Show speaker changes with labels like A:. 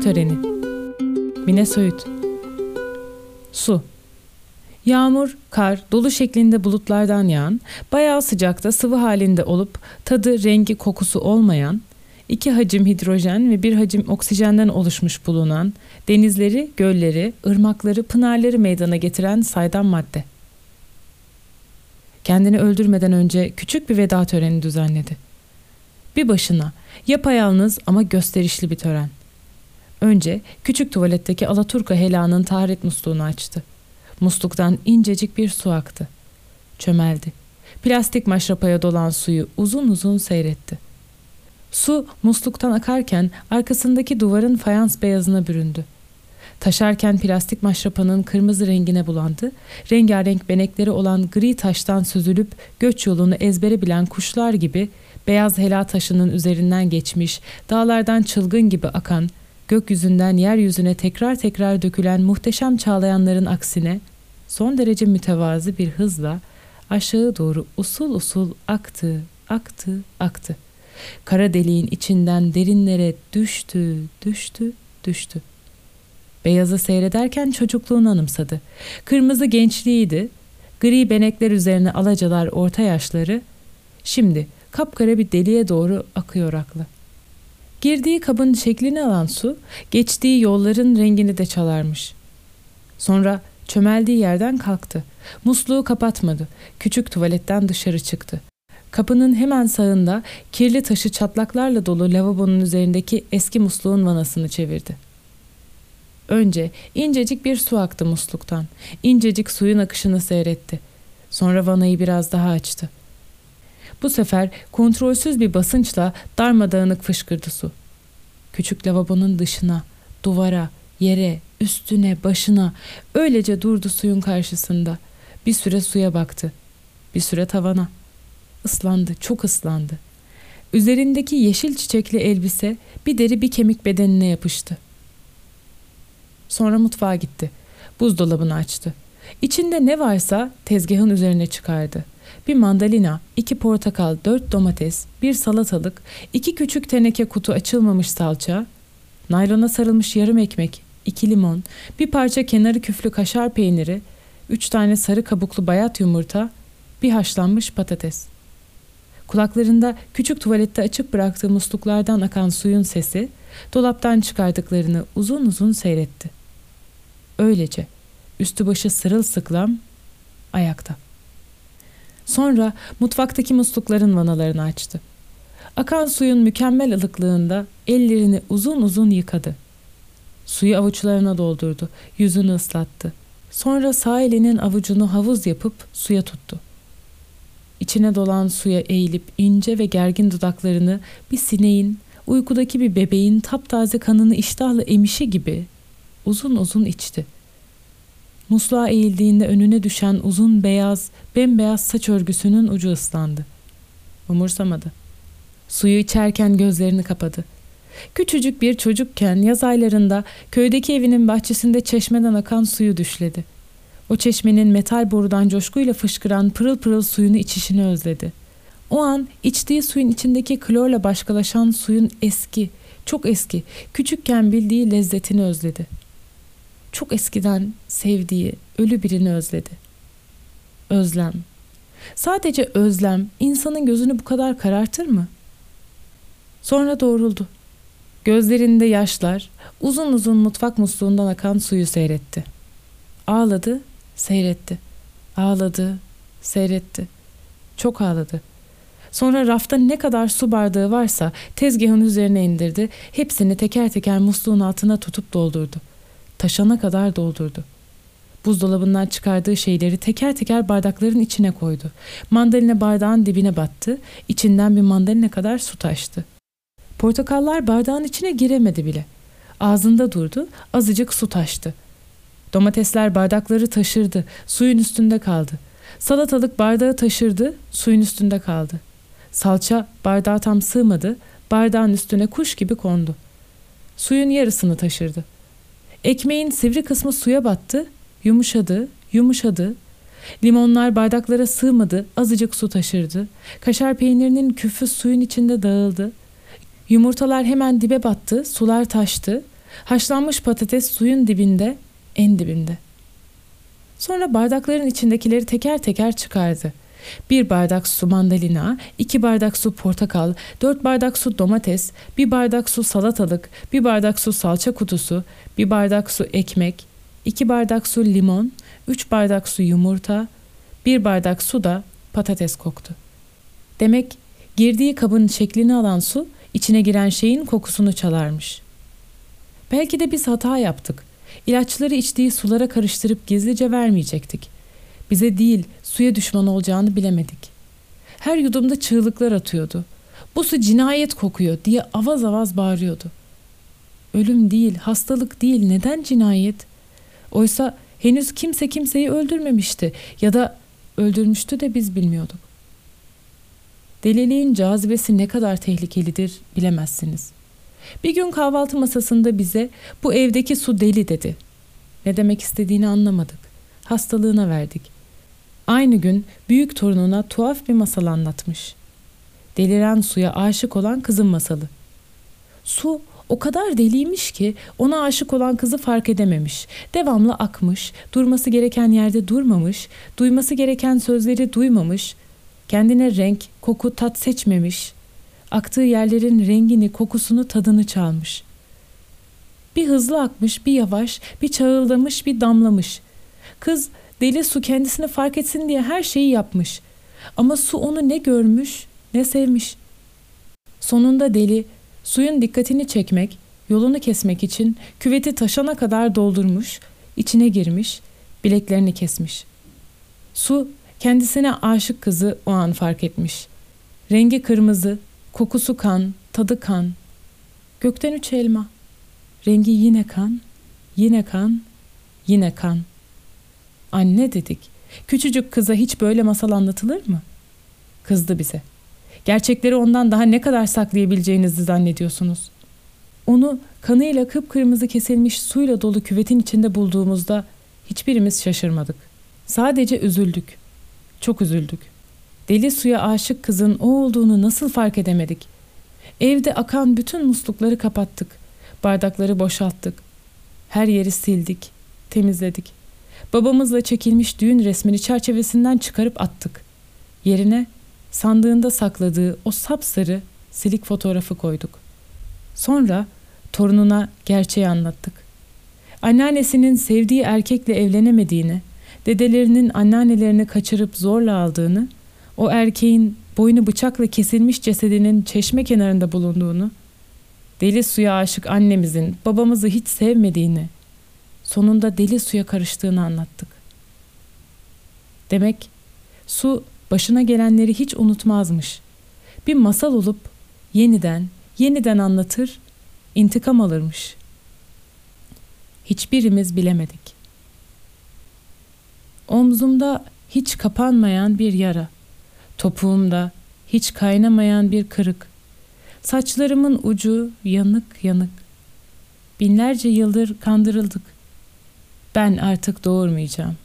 A: Töreni. Mine Söğüt. Su. Yağmur, kar, dolu şeklinde bulutlardan yağan, bayağı sıcakta sıvı halinde olup tadı, rengi, kokusu olmayan, iki hacim hidrojen ve bir hacim oksijenden oluşmuş bulunan, denizleri, gölleri, ırmakları, pınarları meydana getiren saydam madde. Kendini öldürmeden önce küçük bir veda töreni düzenledi. Bir başına, yapayalnız ama gösterişli bir tören. Önce küçük tuvaletteki Alaturka helanın taharet musluğunu açtı. Musluktan incecik bir su aktı. Çömeldi. Plastik maşrapaya dolan suyu uzun uzun seyretti. Su musluktan akarken arkasındaki duvarın fayans beyazına büründü. Taşarken plastik maşrapanın kırmızı rengine bulandı, rengarenk benekleri olan gri taştan süzülüp göç yolunu ezbere bilen kuşlar gibi beyaz hela taşının üzerinden geçmiş, dağlardan çılgın gibi akan, gökyüzünden yeryüzüne tekrar tekrar dökülen muhteşem çağlayanların aksine son derece mütevazı bir hızla aşağı doğru usul usul aktı, aktı, aktı. Kara deliğin içinden derinlere düştü, düştü, düştü. Beyazı seyrederken çocukluğunu anımsadı. Kırmızı gençliğiydi, gri benekler üzerine alacalar orta yaşları, şimdi kapkara bir deliğe doğru akıyor aklı. Girdiği kabın şeklini alan su, geçtiği yolların rengini de çalarmış. Sonra çömeldiği yerden kalktı. Musluğu kapatmadı. Küçük tuvaletten dışarı çıktı. Kapının hemen sağında kirli taşı çatlaklarla dolu lavabonun üzerindeki eski musluğun vanasını çevirdi. Önce incecik bir su aktı musluktan. İncecik suyun akışını seyretti. Sonra vanayı biraz daha açtı. Bu sefer kontrolsüz bir basınçla darmadağınık fışkırdı su. Küçük lavabonun dışına, duvara, yere, üstüne, başına öylece durdu suyun karşısında. Bir süre suya baktı. Bir süre tavana. Islandı, çok ıslandı. Üzerindeki yeşil çiçekli elbise bir deri bir kemik bedenine yapıştı. Sonra mutfağa gitti. Buzdolabını açtı. İçinde ne varsa tezgahın üzerine çıkardı bir mandalina, iki portakal, dört domates, bir salatalık, iki küçük teneke kutu açılmamış salça, naylona sarılmış yarım ekmek, iki limon, bir parça kenarı küflü kaşar peyniri, üç tane sarı kabuklu bayat yumurta, bir haşlanmış patates. Kulaklarında küçük tuvalette açık bıraktığı musluklardan akan suyun sesi, dolaptan çıkardıklarını uzun uzun seyretti. Öylece, üstü başı sırılsıklam, ayakta. Sonra mutfaktaki muslukların vanalarını açtı. Akan suyun mükemmel ılıklığında ellerini uzun uzun yıkadı. Suyu avuçlarına doldurdu, yüzünü ıslattı. Sonra sağ elinin avucunu havuz yapıp suya tuttu. İçine dolan suya eğilip ince ve gergin dudaklarını bir sineğin, uykudaki bir bebeğin taptaze kanını iştahla emişi gibi uzun uzun içti. Musluğa eğildiğinde önüne düşen uzun beyaz, bembeyaz saç örgüsünün ucu ıslandı. Umursamadı. Suyu içerken gözlerini kapadı. Küçücük bir çocukken yaz aylarında köydeki evinin bahçesinde çeşmeden akan suyu düşledi. O çeşmenin metal borudan coşkuyla fışkıran pırıl pırıl suyunu içişini özledi. O an içtiği suyun içindeki klorla başkalaşan suyun eski, çok eski, küçükken bildiği lezzetini özledi.'' Çok eskiden sevdiği ölü birini özledi. Özlem. Sadece özlem insanın gözünü bu kadar karartır mı? Sonra doğruldu. Gözlerinde yaşlar, uzun uzun mutfak musluğundan akan suyu seyretti. Ağladı, seyretti. Ağladı, seyretti. Çok ağladı. Sonra rafta ne kadar su bardağı varsa tezgahın üzerine indirdi. Hepsini teker teker musluğun altına tutup doldurdu taşana kadar doldurdu. Buzdolabından çıkardığı şeyleri teker teker bardakların içine koydu. Mandalina bardağın dibine battı, içinden bir mandalina kadar su taştı. Portakallar bardağın içine giremedi bile. Ağzında durdu, azıcık su taştı. Domatesler bardakları taşırdı, suyun üstünde kaldı. Salatalık bardağı taşırdı, suyun üstünde kaldı. Salça bardağa tam sığmadı, bardağın üstüne kuş gibi kondu. Suyun yarısını taşırdı. Ekmeğin sivri kısmı suya battı, yumuşadı, yumuşadı. Limonlar bardaklara sığmadı, azıcık su taşırdı. Kaşar peynirinin küfü suyun içinde dağıldı. Yumurtalar hemen dibe battı, sular taştı. Haşlanmış patates suyun dibinde, en dibinde. Sonra bardakların içindekileri teker teker çıkardı. Bir bardak su mandalina, iki bardak su portakal, dört bardak su domates, bir bardak su salatalık, bir bardak su salça kutusu, bir bardak su ekmek, iki bardak su limon, üç bardak su yumurta, bir bardak su da patates koktu. Demek girdiği kabın şeklini alan su içine giren şeyin kokusunu çalarmış. Belki de biz hata yaptık. İlaçları içtiği sulara karıştırıp gizlice vermeyecektik. Bize değil, suya düşman olacağını bilemedik. Her yudumda çığlıklar atıyordu. Bu su cinayet kokuyor diye avaz avaz bağırıyordu. Ölüm değil, hastalık değil, neden cinayet? Oysa henüz kimse kimseyi öldürmemişti ya da öldürmüştü de biz bilmiyorduk. Deliliğin cazibesi ne kadar tehlikelidir bilemezsiniz. Bir gün kahvaltı masasında bize bu evdeki su deli dedi. Ne demek istediğini anlamadık. Hastalığına verdik. Aynı gün büyük torununa tuhaf bir masal anlatmış. Deliren suya aşık olan kızın masalı. Su o kadar deliymiş ki ona aşık olan kızı fark edememiş. Devamlı akmış, durması gereken yerde durmamış, duyması gereken sözleri duymamış, kendine renk, koku, tat seçmemiş, aktığı yerlerin rengini, kokusunu, tadını çalmış. Bir hızlı akmış, bir yavaş, bir çağıldamış, bir damlamış. Kız deli su kendisini fark etsin diye her şeyi yapmış. Ama su onu ne görmüş, ne sevmiş. Sonunda deli suyun dikkatini çekmek, yolunu kesmek için küveti taşana kadar doldurmuş, içine girmiş, bileklerini kesmiş. Su kendisine aşık kızı o an fark etmiş. Rengi kırmızı, kokusu kan, tadı kan. Gökten üç elma. Rengi yine kan, yine kan, yine kan. Anne dedik. Küçücük kıza hiç böyle masal anlatılır mı? Kızdı bize. Gerçekleri ondan daha ne kadar saklayabileceğinizi zannediyorsunuz. Onu kanıyla kıpkırmızı kesilmiş suyla dolu küvetin içinde bulduğumuzda hiçbirimiz şaşırmadık. Sadece üzüldük. Çok üzüldük. Deli suya aşık kızın o olduğunu nasıl fark edemedik? Evde akan bütün muslukları kapattık. Bardakları boşalttık. Her yeri sildik, temizledik. Babamızla çekilmiş düğün resmini çerçevesinden çıkarıp attık. Yerine sandığında sakladığı o sapsarı silik fotoğrafı koyduk. Sonra torununa gerçeği anlattık. Anneannesinin sevdiği erkekle evlenemediğini, dedelerinin anneannelerini kaçırıp zorla aldığını, o erkeğin boynu bıçakla kesilmiş cesedinin çeşme kenarında bulunduğunu, deli suya aşık annemizin babamızı hiç sevmediğini, sonunda deli suya karıştığını anlattık. Demek su başına gelenleri hiç unutmazmış. Bir masal olup yeniden, yeniden anlatır, intikam alırmış. Hiçbirimiz bilemedik. Omzumda hiç kapanmayan bir yara, topuğumda hiç kaynamayan bir kırık, saçlarımın ucu yanık yanık. Binlerce yıldır kandırıldık. Ben artık doğurmayacağım.